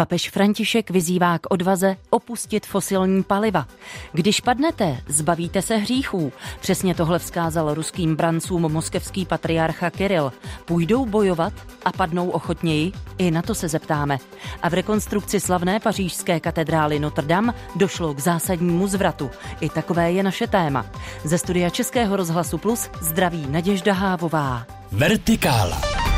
Papež František vyzývá k odvaze opustit fosilní paliva. Když padnete, zbavíte se hříchů. Přesně tohle vzkázal ruským brancům moskevský patriarcha Kiril. Půjdou bojovat a padnou ochotněji? I na to se zeptáme. A v rekonstrukci slavné pařížské katedrály Notre Dame došlo k zásadnímu zvratu. I takové je naše téma. Ze studia Českého rozhlasu Plus zdraví Naděžda Hávová. Vertikála.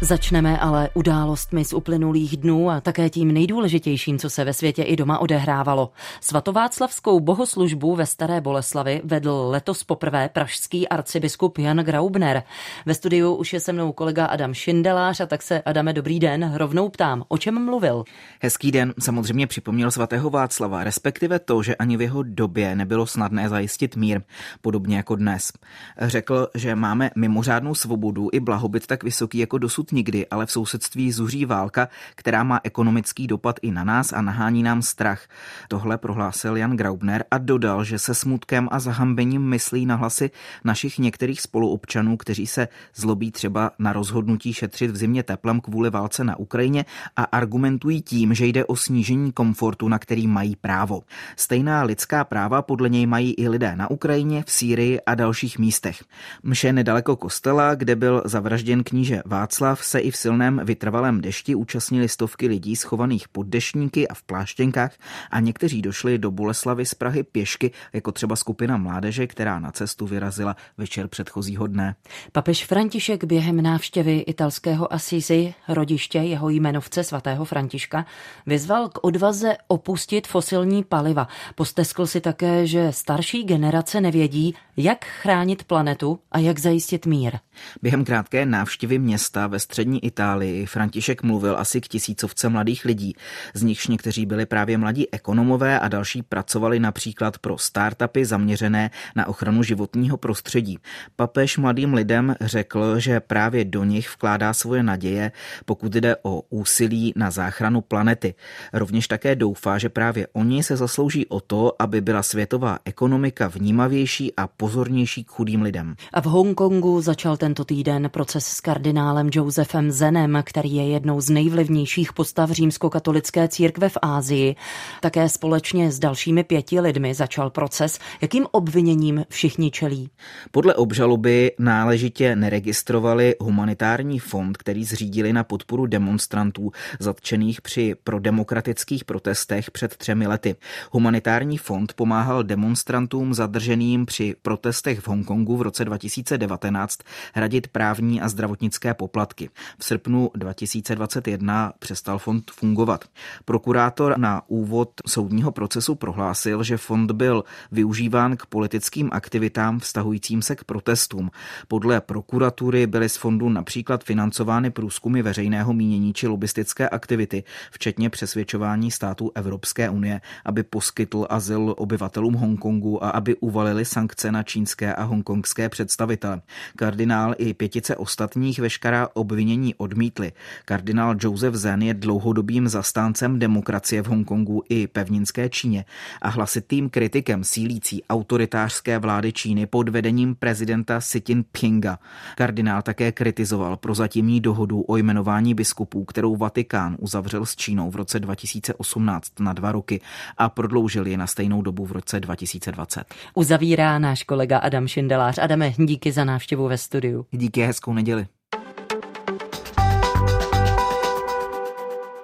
Začneme ale událostmi z uplynulých dnů a také tím nejdůležitějším, co se ve světě i doma odehrávalo. Svatováclavskou bohoslužbu ve Staré Boleslavi vedl letos poprvé pražský arcibiskup Jan Graubner. Ve studiu už je se mnou kolega Adam Šindelář a tak se, Adame, dobrý den, rovnou ptám, o čem mluvil? Hezký den, samozřejmě připomněl svatého Václava, respektive to, že ani v jeho době nebylo snadné zajistit mír, podobně jako dnes. Řekl, že máme mimořádnou svobodu i blahobyt tak vysoký jako dosud nikdy, ale v sousedství zuří válka, která má ekonomický dopad i na nás a nahání nám strach. Tohle prohlásil Jan Graubner a dodal, že se smutkem a zahambením myslí na hlasy našich některých spoluobčanů, kteří se zlobí třeba na rozhodnutí šetřit v zimě teplem kvůli válce na Ukrajině a argumentují tím, že jde o snížení komfortu, na který mají právo. Stejná lidská práva podle něj mají i lidé na Ukrajině, v Sýrii a dalších místech. Mše nedaleko kostela, kde byl zavražděn kníže Václav, se i v silném vytrvalém dešti účastnili stovky lidí schovaných pod deštníky a v pláštěnkách a někteří došli do Boleslavy z Prahy pěšky, jako třeba skupina mládeže, která na cestu vyrazila večer předchozího dne. Papež František během návštěvy italského Assisi, rodiště jeho jmenovce svatého Františka, vyzval k odvaze opustit fosilní paliva. Posteskl si také, že starší generace nevědí, jak chránit planetu a jak zajistit mír. Během krátké návštěvy města ve střední Itálii František mluvil asi k tisícovce mladých lidí, z nichž někteří byli právě mladí ekonomové a další pracovali například pro startupy zaměřené na ochranu životního prostředí. Papež mladým lidem řekl, že právě do nich vkládá svoje naděje, pokud jde o úsilí na záchranu planety. Rovněž také doufá, že právě oni se zaslouží o to, aby byla světová ekonomika vnímavější a pozornější k chudým lidem. A v Hongkongu začal tento týden proces s kardinálem Josefem Zenem, který je jednou z nejvlivnějších postav římskokatolické církve v Ázii. Také společně s dalšími pěti lidmi začal proces. Jakým obviněním všichni čelí? Podle obžaloby náležitě neregistrovali humanitární fond, který zřídili na podporu demonstrantů zatčených při prodemokratických protestech před třemi lety. Humanitární fond pomáhal demonstrantům zadrženým při protestech v Hongkongu v roce 2019 hradit právní a zdravotnické poplatky. V srpnu 2021 přestal fond fungovat. Prokurátor na úvod soudního procesu prohlásil, že fond byl využíván k politickým aktivitám vztahujícím se k protestům. Podle prokuratury byly z fondu například financovány průzkumy veřejného mínění či lobistické aktivity, včetně přesvědčování států Evropské unie, aby poskytl azyl obyvatelům Hongkongu a aby uvalili sankce na čínské a hongkongské představitele. Kardinál i pětice ostatních veškerá obvinění odmítli. Kardinál Joseph Zen je dlouhodobým zastáncem demokracie v Hongkongu i pevninské Číně a hlasitým kritikem sílící autoritářské vlády Číny pod vedením prezidenta Xi Jinpinga. Kardinál také kritizoval prozatímní dohodu o jmenování biskupů, kterou Vatikán uzavřel s Čínou v roce 2018 na dva roky a prodloužil je na stejnou dobu v roce 2020. Uzavírá náš kolega Adam Šindelář. Adame, díky za návštěvu ve studiu. Díky, hezkou neděli.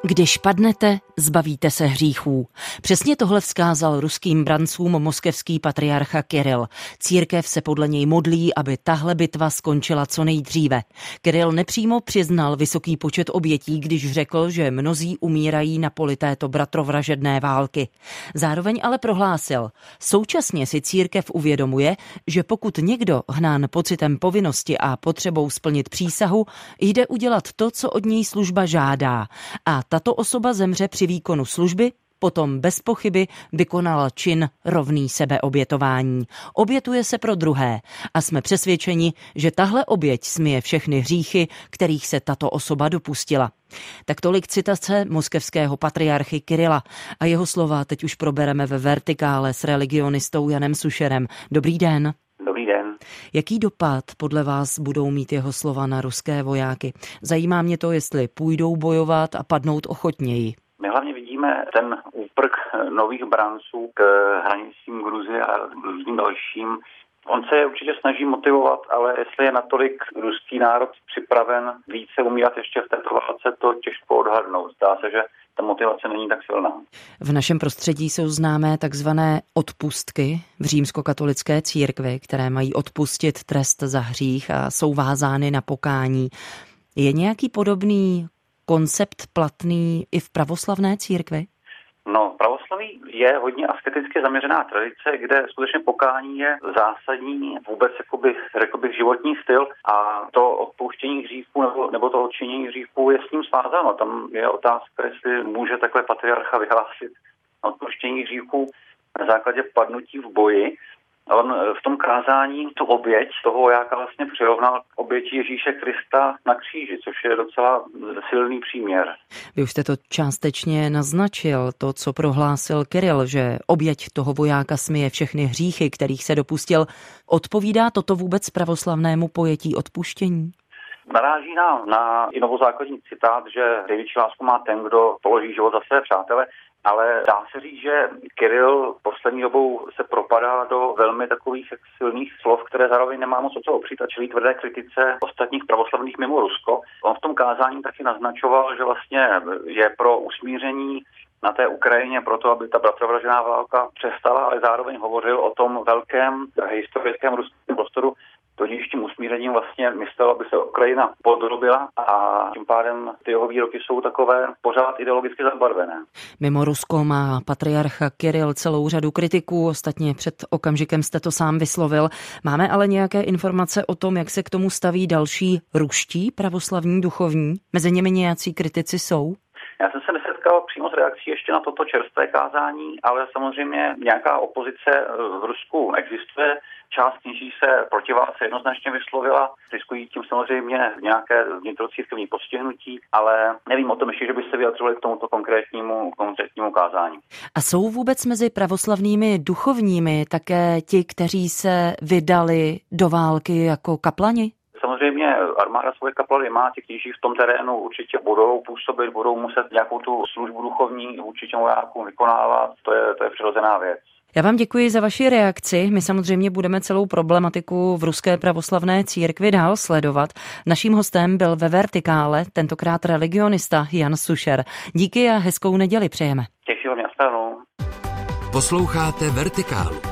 Když padnete, zbavíte se hříchů. Přesně tohle vzkázal ruským brancům moskevský patriarcha Kiril. Církev se podle něj modlí, aby tahle bitva skončila co nejdříve. Kiril nepřímo přiznal vysoký počet obětí, když řekl, že mnozí umírají na poli této bratrovražedné války. Zároveň ale prohlásil, současně si církev uvědomuje, že pokud někdo hnán pocitem povinnosti a potřebou splnit přísahu, jde udělat to, co od něj služba žádá. A tato osoba zemře při výkonu služby, potom bez pochyby vykonala čin rovný sebeobětování. Obětuje se pro druhé a jsme přesvědčeni, že tahle oběť smije všechny hříchy, kterých se tato osoba dopustila. Tak tolik citace moskevského patriarchy Kirila a jeho slova teď už probereme ve vertikále s religionistou Janem Sušerem. Dobrý den. Jaký dopad podle vás budou mít jeho slova na ruské vojáky? Zajímá mě to, jestli půjdou bojovat a padnout ochotněji. My hlavně vidíme ten úprk nových branců k hranicím Gruzie a různým dalším On se určitě snaží motivovat, ale jestli je natolik ruský národ připraven více umírat ještě v této válce, to těžko odhadnout. Zdá se, že ta motivace není tak silná. V našem prostředí jsou známé takzvané odpustky v římskokatolické církvi, které mají odpustit trest za hřích a jsou vázány na pokání. Je nějaký podobný koncept platný i v pravoslavné církvi? No, pravoslaví je hodně asketicky zaměřená tradice, kde skutečně pokání je zásadní vůbec, jakoby, řekl bych, životní styl a to odpouštění hříchů nebo, nebo to odčinění hříchů je s ním svázáno. Tam je otázka, jestli může takhle patriarcha vyhlásit odpuštění hříchů na základě padnutí v boji, On eh, v tom kázání tu oběť toho vojáka vlastně přirovnal k oběti Ježíše Krista na kříži, což je docela silný příměr. Vy už jste to částečně naznačil, to, co prohlásil Kiril, že oběť toho vojáka smije všechny hříchy, kterých se dopustil. Odpovídá toto vůbec pravoslavnému pojetí odpuštění? Naráží nám na i novozákonní citát, že největší lásku má ten, kdo položí život za své přátele ale dá se říct, že Kiril poslední dobou se propadá do velmi takových silných slov, které zároveň nemá moc o co opřít a čelí tvrdé kritice ostatních pravoslavných mimo Rusko. On v tom kázání taky naznačoval, že vlastně je pro usmíření na té Ukrajině proto, aby ta bratrovražená válka přestala, ale zároveň hovořil o tom velkém historickém ruském prostoru, Tudíž tím usmířením vlastně myslel, aby se Ukrajina podrobila a tím pádem ty jeho výroky jsou takové pořád ideologicky zabarvené. Mimo Rusko má patriarcha Kiril celou řadu kritiků, ostatně před okamžikem jste to sám vyslovil. Máme ale nějaké informace o tom, jak se k tomu staví další ruští pravoslavní duchovní? Mezi nimi nějací kritici jsou? Já jsem se nesetkal přímo s reakcí ještě na toto čerstvé kázání, ale samozřejmě nějaká opozice v Rusku existuje. Část kněží se proti válce jednoznačně vyslovila, riskují tím samozřejmě nějaké vnitrocírkevní postihnutí, ale nevím o tom ještě, že by se vyjadřovali k tomuto konkrétnímu, konkrétnímu kázání. A jsou vůbec mezi pravoslavnými duchovními také ti, kteří se vydali do války jako kaplani? Samozřejmě armáda svoje kaplany má, ti kteří v tom terénu určitě budou působit, budou muset nějakou tu službu duchovní určitě vojákům vykonávat, to je, to je přirozená věc. Já vám děkuji za vaši reakci. My samozřejmě budeme celou problematiku v Ruské pravoslavné církvi dál sledovat. Naším hostem byl ve Vertikále, tentokrát religionista Jan Sušer. Díky a hezkou neděli přejeme. Těším mě Posloucháte Vertikálu.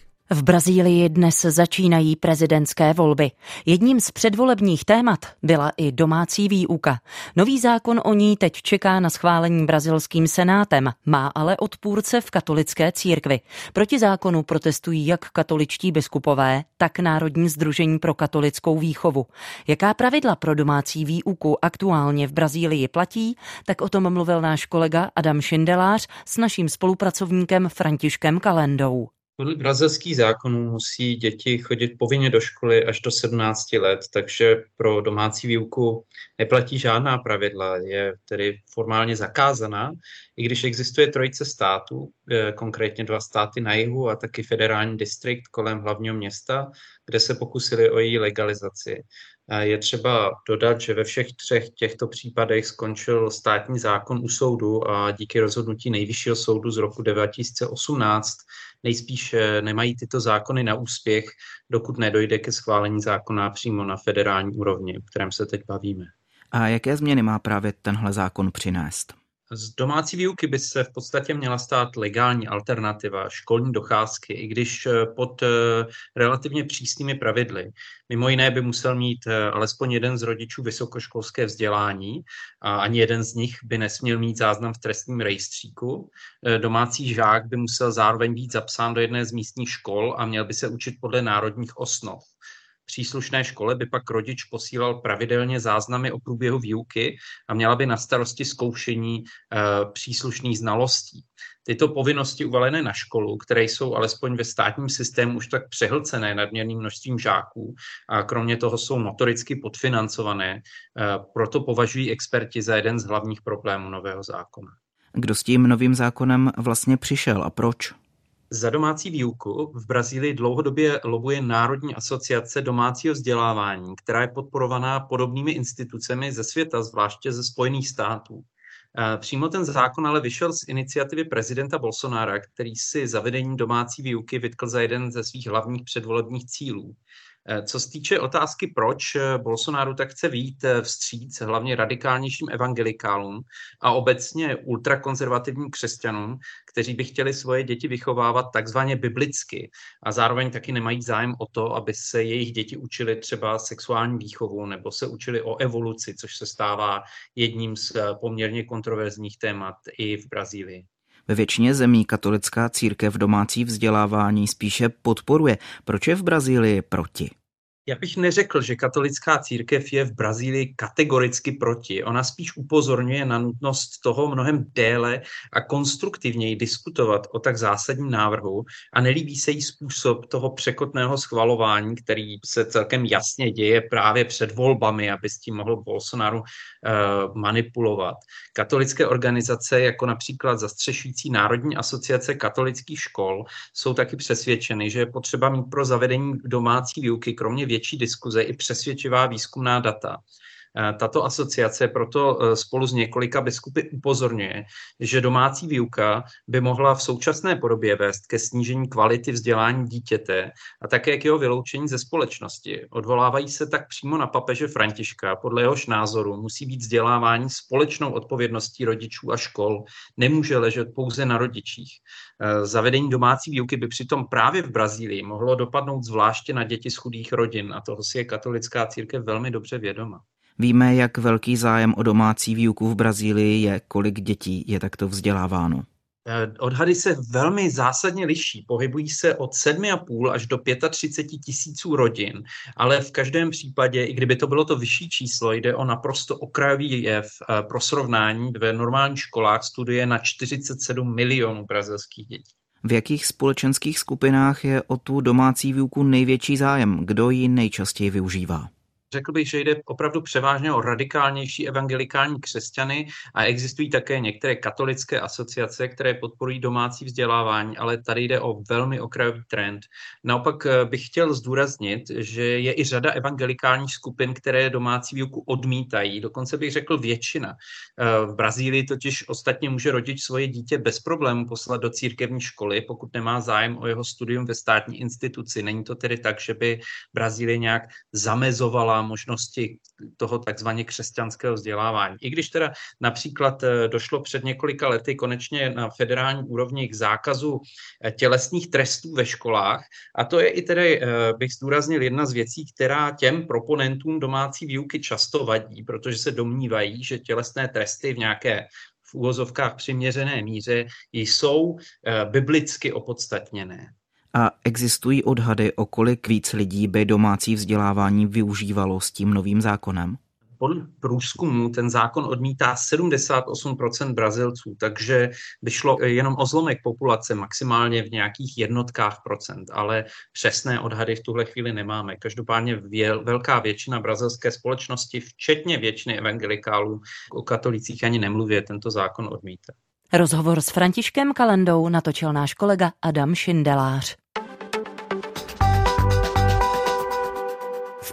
V Brazílii dnes začínají prezidentské volby. Jedním z předvolebních témat byla i domácí výuka. Nový zákon o ní teď čeká na schválení brazilským senátem, má ale odpůrce v katolické církvi. Proti zákonu protestují jak katoličtí biskupové, tak Národní združení pro katolickou výchovu. Jaká pravidla pro domácí výuku aktuálně v Brazílii platí, tak o tom mluvil náš kolega Adam Šindelář s naším spolupracovníkem Františkem Kalendou. Podle brazilských zákonů musí děti chodit povinně do školy až do 17 let, takže pro domácí výuku neplatí žádná pravidla, je tedy formálně zakázaná, i když existuje trojice států, eh, konkrétně dva státy na jihu a taky federální distrikt kolem hlavního města, kde se pokusili o její legalizaci. Je třeba dodat, že ve všech třech těchto případech skončil státní zákon u soudu a díky rozhodnutí Nejvyššího soudu z roku 2018 nejspíš nemají tyto zákony na úspěch, dokud nedojde ke schválení zákona přímo na federální úrovni, o kterém se teď bavíme. A jaké změny má právě tenhle zákon přinést? Z domácí výuky by se v podstatě měla stát legální alternativa školní docházky, i když eh, pod eh, relativně přísnými pravidly. Mimo jiné by musel mít eh, alespoň jeden z rodičů vysokoškolské vzdělání a ani jeden z nich by nesměl mít záznam v trestním rejstříku. Domácí žák by musel zároveň být zapsán do jedné z místních škol a měl by se učit podle národních osnov. Příslušné škole by pak rodič posílal pravidelně záznamy o průběhu výuky a měla by na starosti zkoušení příslušných znalostí. Tyto povinnosti uvalené na školu, které jsou alespoň ve státním systému už tak přehlcené nadměrným množstvím žáků a kromě toho jsou notoricky podfinancované, proto považují experti za jeden z hlavních problémů nového zákona. Kdo s tím novým zákonem vlastně přišel a proč? Za domácí výuku v Brazílii dlouhodobě lobuje Národní asociace domácího vzdělávání, která je podporovaná podobnými institucemi ze světa, zvláště ze Spojených států. Přímo ten zákon ale vyšel z iniciativy prezidenta Bolsonara, který si zavedení domácí výuky vytkl za jeden ze svých hlavních předvolebních cílů. Eh, co se týče otázky, proč eh, Bolsonaro tak chce vít eh, vstříc hlavně radikálnějším evangelikálům a obecně ultrakonzervativním křesťanům, kteří by chtěli svoje děti vychovávat takzvaně biblicky a zároveň taky nemají zájem o to, aby se jejich děti učili třeba sexuální výchovu nebo se učili o evoluci, což se stává jedním z poměrně kontroverzních témat i v Brazílii. Ve většině zemí katolická církev domácí vzdělávání spíše podporuje. Proč je v Brazílii proti? Já bych neřekl, že katolická církev je v Brazílii kategoricky proti. Ona spíš upozorňuje na nutnost toho mnohem déle a konstruktivněji diskutovat o tak zásadním návrhu a nelíbí se jí způsob toho překotného schvalování, který se celkem jasně děje právě před volbami, aby s tím mohl Bolsonaro uh, manipulovat. Katolické organizace, jako například zastřešující Národní asociace katolických škol, jsou taky přesvědčeny, že je potřeba mít pro zavedení domácí výuky, kromě větší diskuze i přesvědčivá výzkumná data. Eh, tato asociace proto eh, spolu s několika biskupy upozorňuje, že domácí výuka by mohla v současné podobě vést ke snížení kvality vzdělání dítěte a také k jeho vyloučení ze společnosti. Odvolávají se tak přímo na papeže Františka, podle jehož názoru musí být vzdělávání společnou odpovědností rodičů a škol, nemůže ležet pouze na rodičích. Eh, zavedení domácí výuky by přitom právě v Brazílii mohlo dopadnout zvláště na děti z chudých rodin a toho si je katolická církev velmi dobře vědoma. Víme, jak velký zájem o domácí výuku v Brazílii je, kolik dětí je takto vzděláváno. Eh, odhady se velmi zásadně liší. Pohybují se od 7,5 až do 35 tisíců rodin, ale v každém případě, i kdyby to bylo to vyšší číslo, jde o naprosto okrajový jev. Eh, pro srovnání ve normálních školách studuje na 47 milionů brazilských dětí. V jakých společenských skupinách je o tu domácí výuku největší zájem? Kdo ji nejčastěji využívá? Řekl bych, že jde opravdu převážně o radikálnější evangelikální křesťany a existují také některé katolické asociace, které podporují domácí vzdělávání, ale tady jde o velmi okrajový trend. Naopak eh, bych chtěl zdůraznit, že je i řada evangelikálních skupin, které domácí výuku odmítají, dokonce bych řekl většina. Eh, v Brazílii totiž ostatně může rodič svoje dítě bez problémů poslat do církevní školy, pokud nemá zájem o jeho studium ve státní instituci. Není to tedy tak, že by Brazílie nějak zamezovala možnosti toho takzvaně křesťanského vzdělávání. I když teda například eh, došlo před několika lety konečně na federální úrovni k zákazu eh, tělesných trestů ve školách, a to je i tedy, eh, bych zdůraznil, jedna z věcí, která těm proponentům domácí výuky často vadí, protože se domnívají, že tělesné tresty v nějaké v úvozovkách přiměřené míře jsou biblicky opodstatněné. A existují odhady, o kolik víc lidí by domácí vzdělávání využívalo s tím novým zákonem? Podle průzkumu ten zákon odmítá 78% Brazilců, takže by šlo jenom o zlomek populace, maximálně v nějakých jednotkách procent, ale přesné odhady v tuhle chvíli nemáme. Každopádně věl, velká většina brazilské společnosti, včetně většiny evangelikálů, o katolicích ani nemluvě, tento zákon odmítá. Rozhovor s Františkem Kalendou natočil náš kolega Adam Šindelář.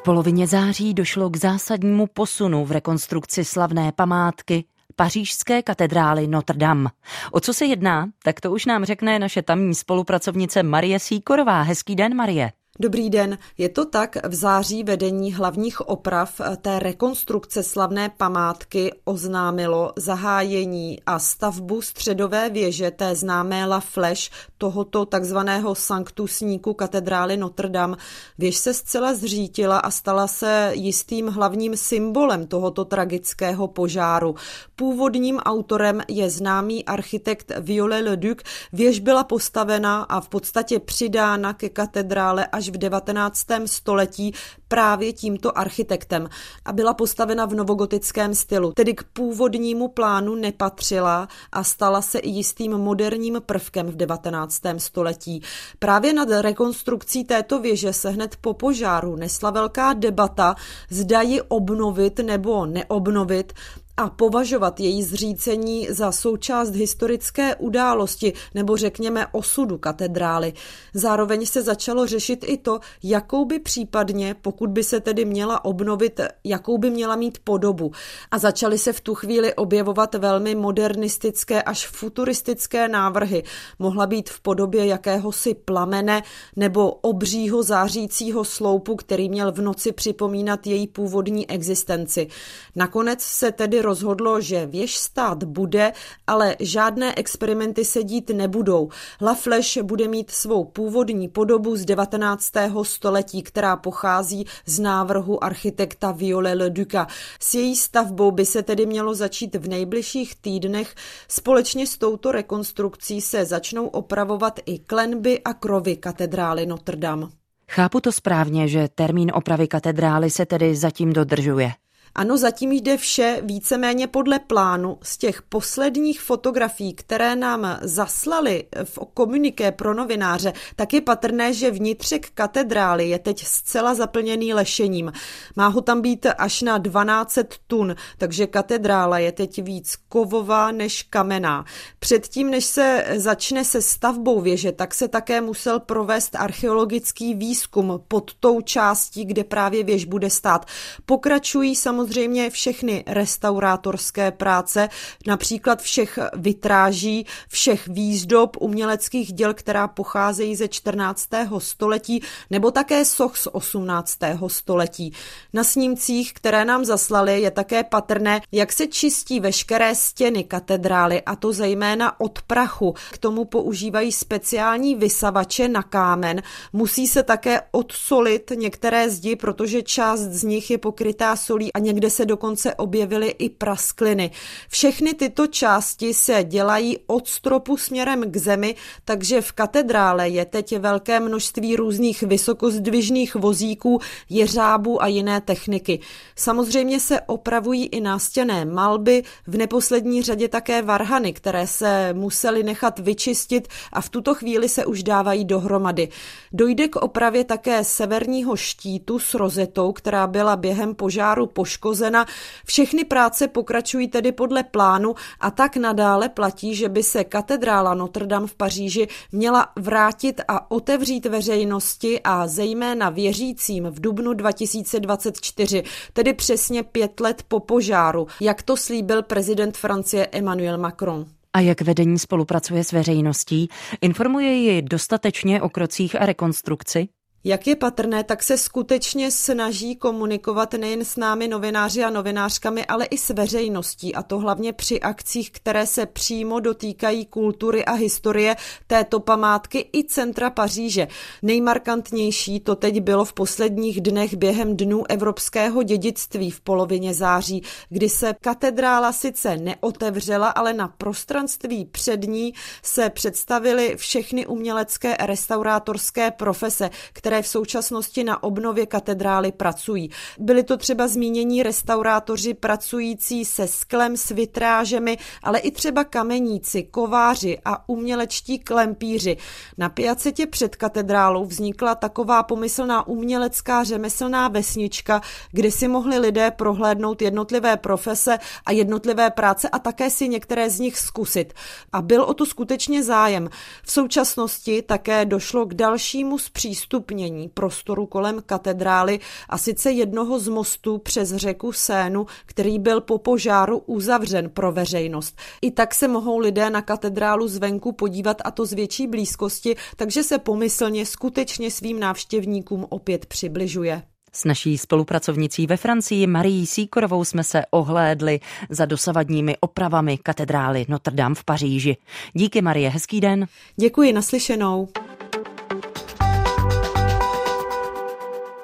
Polovině září došlo k zásadnímu posunu v rekonstrukci slavné památky pařížské katedrály Notre Dame. O co se jedná, tak to už nám řekne naše tamní spolupracovnice Marie Síkorová. Hezký den, Marie. Dobrý den. Je to tak, v září vedení hlavních oprav té rekonstrukce slavné památky oznámilo zahájení a stavbu středové věže té známé La Flèche, tohoto takzvaného sanktusníku katedrály Notre Dame. Věž se zcela zřítila a stala se jistým hlavním symbolem tohoto tragického požáru. Původním autorem je známý architekt Viollet-le-Duc. Věž byla postavena a v podstatě přidána ke katedrále až v 19. století právě tímto architektem a byla postavena v novogotickém stylu, tedy k původnímu plánu nepatřila a stala se i jistým moderním prvkem v 19. století. Právě nad rekonstrukcí této věže se hned po požáru nesla velká debata, zda ji obnovit nebo neobnovit, a považovat její zřícení za součást historické události nebo řekněme osudu katedrály. Zároveň se začalo řešit i to, jakou by případně, pokud by se tedy měla obnovit, jakou by měla mít podobu. A začaly se v tu chvíli objevovat velmi modernistické až futuristické návrhy. Mohla být v podobě jakéhosi plamene nebo obřího zářícího sloupu, který měl v noci připomínat její původní existenci. Nakonec se tedy rozhodlo, že věž stát bude, ale žádné experimenty se dít nebudou. La Flèche bude mít svou původní podobu z 19. století, která pochází z návrhu architekta Viole Le Duca. S její stavbou by se tedy mělo začít v nejbližších týdnech. Společně s touto rekonstrukcí se začnou opravovat i klenby a krovy katedrály Notre Dame. Chápu to správně, že termín opravy katedrály se tedy zatím dodržuje. Ano, zatím jde vše víceméně podle plánu. Z těch posledních fotografií, které nám zaslali v komuniké pro novináře, tak je patrné, že vnitřek katedrály je teď zcela zaplněný lešením. Má ho tam být až na 12 tun, takže katedrála je teď víc kovová než kamená. Předtím, než se začne se stavbou věže, tak se také musel provést archeologický výzkum pod tou částí, kde právě věž bude stát. Pokračují samozřejmě samozřejmě všechny restaurátorské práce, například všech vitráží, všech výzdob uměleckých děl, která pocházejí ze 14. století, nebo také soch z 18. století. Na snímcích, které nám zaslali, je také patrné, jak se čistí veškeré stěny katedrály, a to zejména od prachu. K tomu používají speciální vysavače na kámen. Musí se také odsolit některé zdi, protože část z nich je pokrytá solí a někde se dokonce objevily i praskliny. Všechny tyto části se dělají od stropu směrem k zemi, takže v katedrále je teď velké množství různých vysokozdvižných vozíků, jeřábů a jiné techniky. Samozřejmě se opravují i nástěné malby, v neposlední řadě také varhany, které se musely nechat vyčistit a v tuto chvíli se už dávají dohromady. Dojde k opravě také severního štítu s rozetou, která byla během požáru poškozena. Všechny práce pokračují tedy podle plánu a tak nadále platí, že by se katedrála Notre Dame v Paříži měla vrátit a otevřít veřejnosti a zejména věřícím v dubnu 2024, tedy přesně pět let po požáru, jak to slíbil prezident Francie Emmanuel Macron. A jak vedení spolupracuje s veřejností? Informuje ji dostatečně o krocích a rekonstrukci? Jak je patrné, tak se skutečně snaží komunikovat nejen s námi novináři a novinářkami, ale i s veřejností a to hlavně při akcích, které se přímo dotýkají kultury a historie této památky i centra Paříže. Nejmarkantnější to teď bylo v posledních dnech během dnů evropského dědictví v polovině září, kdy se katedrála sice neotevřela, ale na prostranství před ní se představily všechny umělecké restaurátorské profese, které které v současnosti na obnově katedrály pracují. Byli to třeba zmínění restaurátoři pracující se sklem, s vitrážemi, ale i třeba kameníci, kováři a umělečtí klempíři. Na piacetě před katedrálou vznikla taková pomyslná umělecká řemeslná vesnička, kde si mohli lidé prohlédnout jednotlivé profese a jednotlivé práce a také si některé z nich zkusit. A byl o to skutečně zájem. V současnosti také došlo k dalšímu zpřístupnění uvolnění prostoru kolem katedrály a sice jednoho z mostů přes řeku Sénu, který byl po požáru uzavřen pro veřejnost. I tak se mohou lidé na katedrálu zvenku podívat a to z větší blízkosti, takže se pomyslně skutečně svým návštěvníkům opět přibližuje. S naší spolupracovnicí ve Francii Marií Síkorovou jsme se ohlédli za dosavadními opravami katedrály Notre Dame v Paříži. Díky Marie, hezký den. Děkuji, naslyšenou.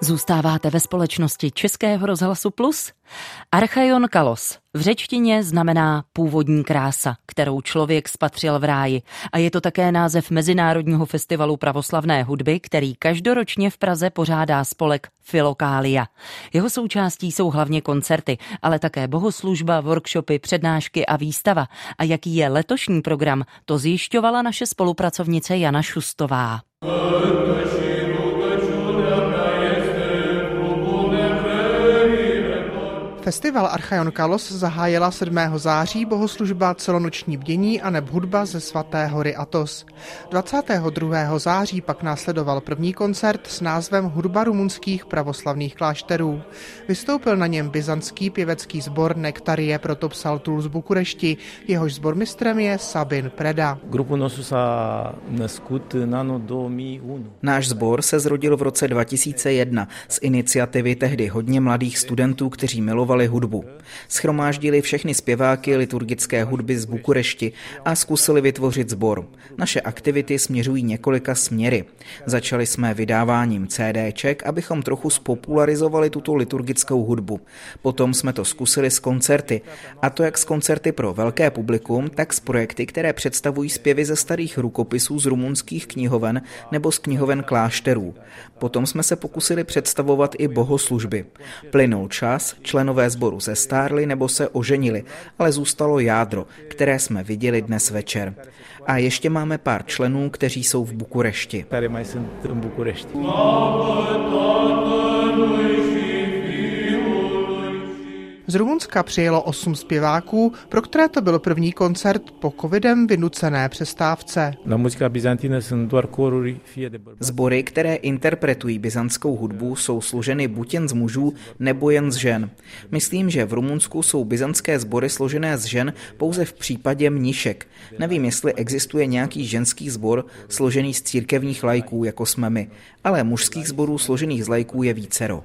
Zůstáváte ve společnosti Českého rozhlasu Plus? Archaion Kalos v řečtině znamená původní krása, kterou člověk spatřil v ráji. A je to také název Mezinárodního festivalu pravoslavné hudby, který každoročně v Praze pořádá spolek Filokália. Jeho součástí jsou hlavně koncerty, ale také bohoslužba, workshopy, přednášky a výstava. A jaký je letošní program, to zjišťovala naše spolupracovnice Jana Šustová. Festival Archaion Kalos zahájila 7. září bohoslužba celonoční bdění a neb hudba ze svaté hory Atos. 22. září pak následoval první koncert s názvem Hudba rumunských pravoslavných klášterů. Vystoupil na něm byzantský pěvecký sbor Nektarie Protopsaltul z Bukurešti, jehož sbormistrem je Sabin Preda. Náš sbor se zrodil v roce 2001 z iniciativy tehdy hodně mladých studentů, kteří milovali milovali hudbu. Schromáždili všechny zpěváky liturgické hudby z Bukurešti a zkusili vytvořit sbor. Naše aktivity směřují několika směry. Začali jsme vydáváním CDček, abychom trochu spopularizovali tuto liturgickou hudbu. Potom jsme to zkusili s koncerty. A to jak s koncerty pro velké publikum, tak s projekty, které představují zpěvy ze starých rukopisů z rumunských knihoven nebo z knihoven klášterů. Potom jsme se pokusili představovat i bohoslužby. Plynul čas, členové členové sboru zestárli nebo se oženili, ale zůstalo jádro, které jsme viděli dnes večer. A ještě máme pár členů, kteří jsou v Bukurešti. Tady mají v Bukurešti. Z Rumunska přijelo osm zpěváků, pro které to byl první koncert po covidem vynucené přestávce. Zbory, které interpretují byzantskou hudbu, jsou složeny buď jen z mužů nebo jen z žen. Myslím, že v Rumunsku jsou byzantské sbory složené z žen pouze v případě mnišek. Nevím, jestli existuje nějaký ženský sbor složený z církevních lajků, jako jsme my, ale mužských sborů složených z lajků je vícero.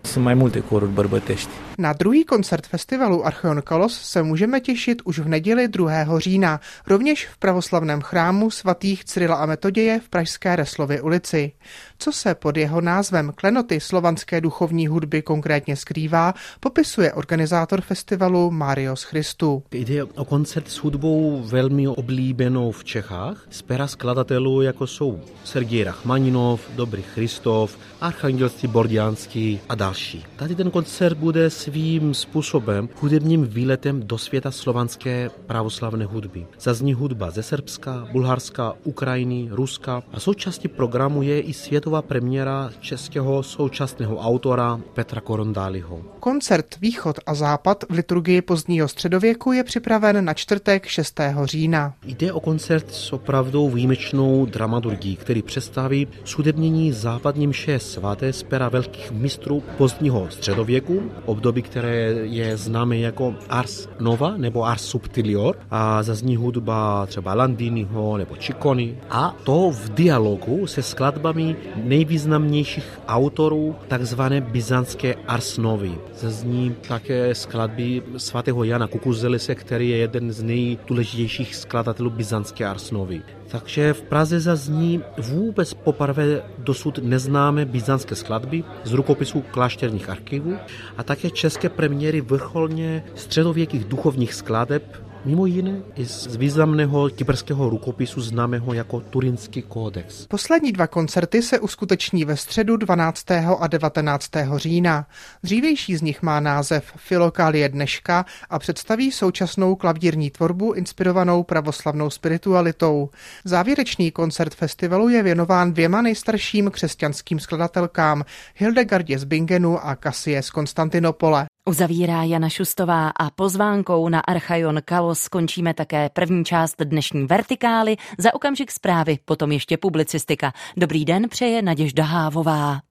Na druhý koncert festivalu Archeon Kalos se můžeme těšit už v neděli 2. října, rovněž v pravoslavném chrámu svatých Cyrila a Metoděje v Pražské Reslově ulici. Co se pod jeho názvem Klenoty slovanské duchovní hudby konkrétně skrývá, popisuje organizátor festivalu Marios Christu. Jde o koncert s hudbou velmi oblíbenou v Čechách, z pera skladatelů jako jsou Sergej Rachmaninov, Dobrý Christov, Archangelství Bordianský a další. Tady ten koncert bude svým způsobem hudebním výletem do světa slovanské pravoslavné hudby. Zazní hudba ze Srbska, Bulharska, Ukrajiny, Ruska a součástí programu je i světová premiéra českého současného autora Petra Korondáliho. Koncert Východ a Západ v liturgii pozdního středověku je připraven na čtvrtek 6. října. Jde o koncert s opravdu výjimečnou dramaturgií, který představí hudebnění západním mše svaté z pera velkých mistrů pozdního středověku, období, které je známé jako Ars Nova nebo Ars Subtilior a zazní hudba třeba Landiniho nebo Ciccone a to v dialogu se skladbami nejvýznamnějších autorů takzvané byzantské Ars Novy. Zazní také skladby svatého Jana Kukuzelise, který je jeden z nejdůležitějších skladatelů byzantské Ars Novy. Takže v Praze zazní vůbec poprvé dosud neznámé byzantské skladby z rukopisů klášterních archivů a také české premiéry vrcholně středověkých duchovních skladeb Mimo jiné i z významného kyperského rukopisu známého jako Turinský kódex. Poslední dva koncerty se uskuteční ve středu 12. a 19. října. Dřívější z nich má název Filokálie dneška a představí současnou klavírní tvorbu inspirovanou pravoslavnou spiritualitou. Závěrečný koncert festivalu je věnován dvěma nejstarším křesťanským skladatelkám Hildegardě z Bingenu a Kasie z Konstantinopole. Uzavírá Jana Šustová a pozvánkou na Archaion Kalos skončíme také první část dnešní vertikály, za okamžik zprávy, potom ještě publicistika. Dobrý den přeje Naděžda Hávová.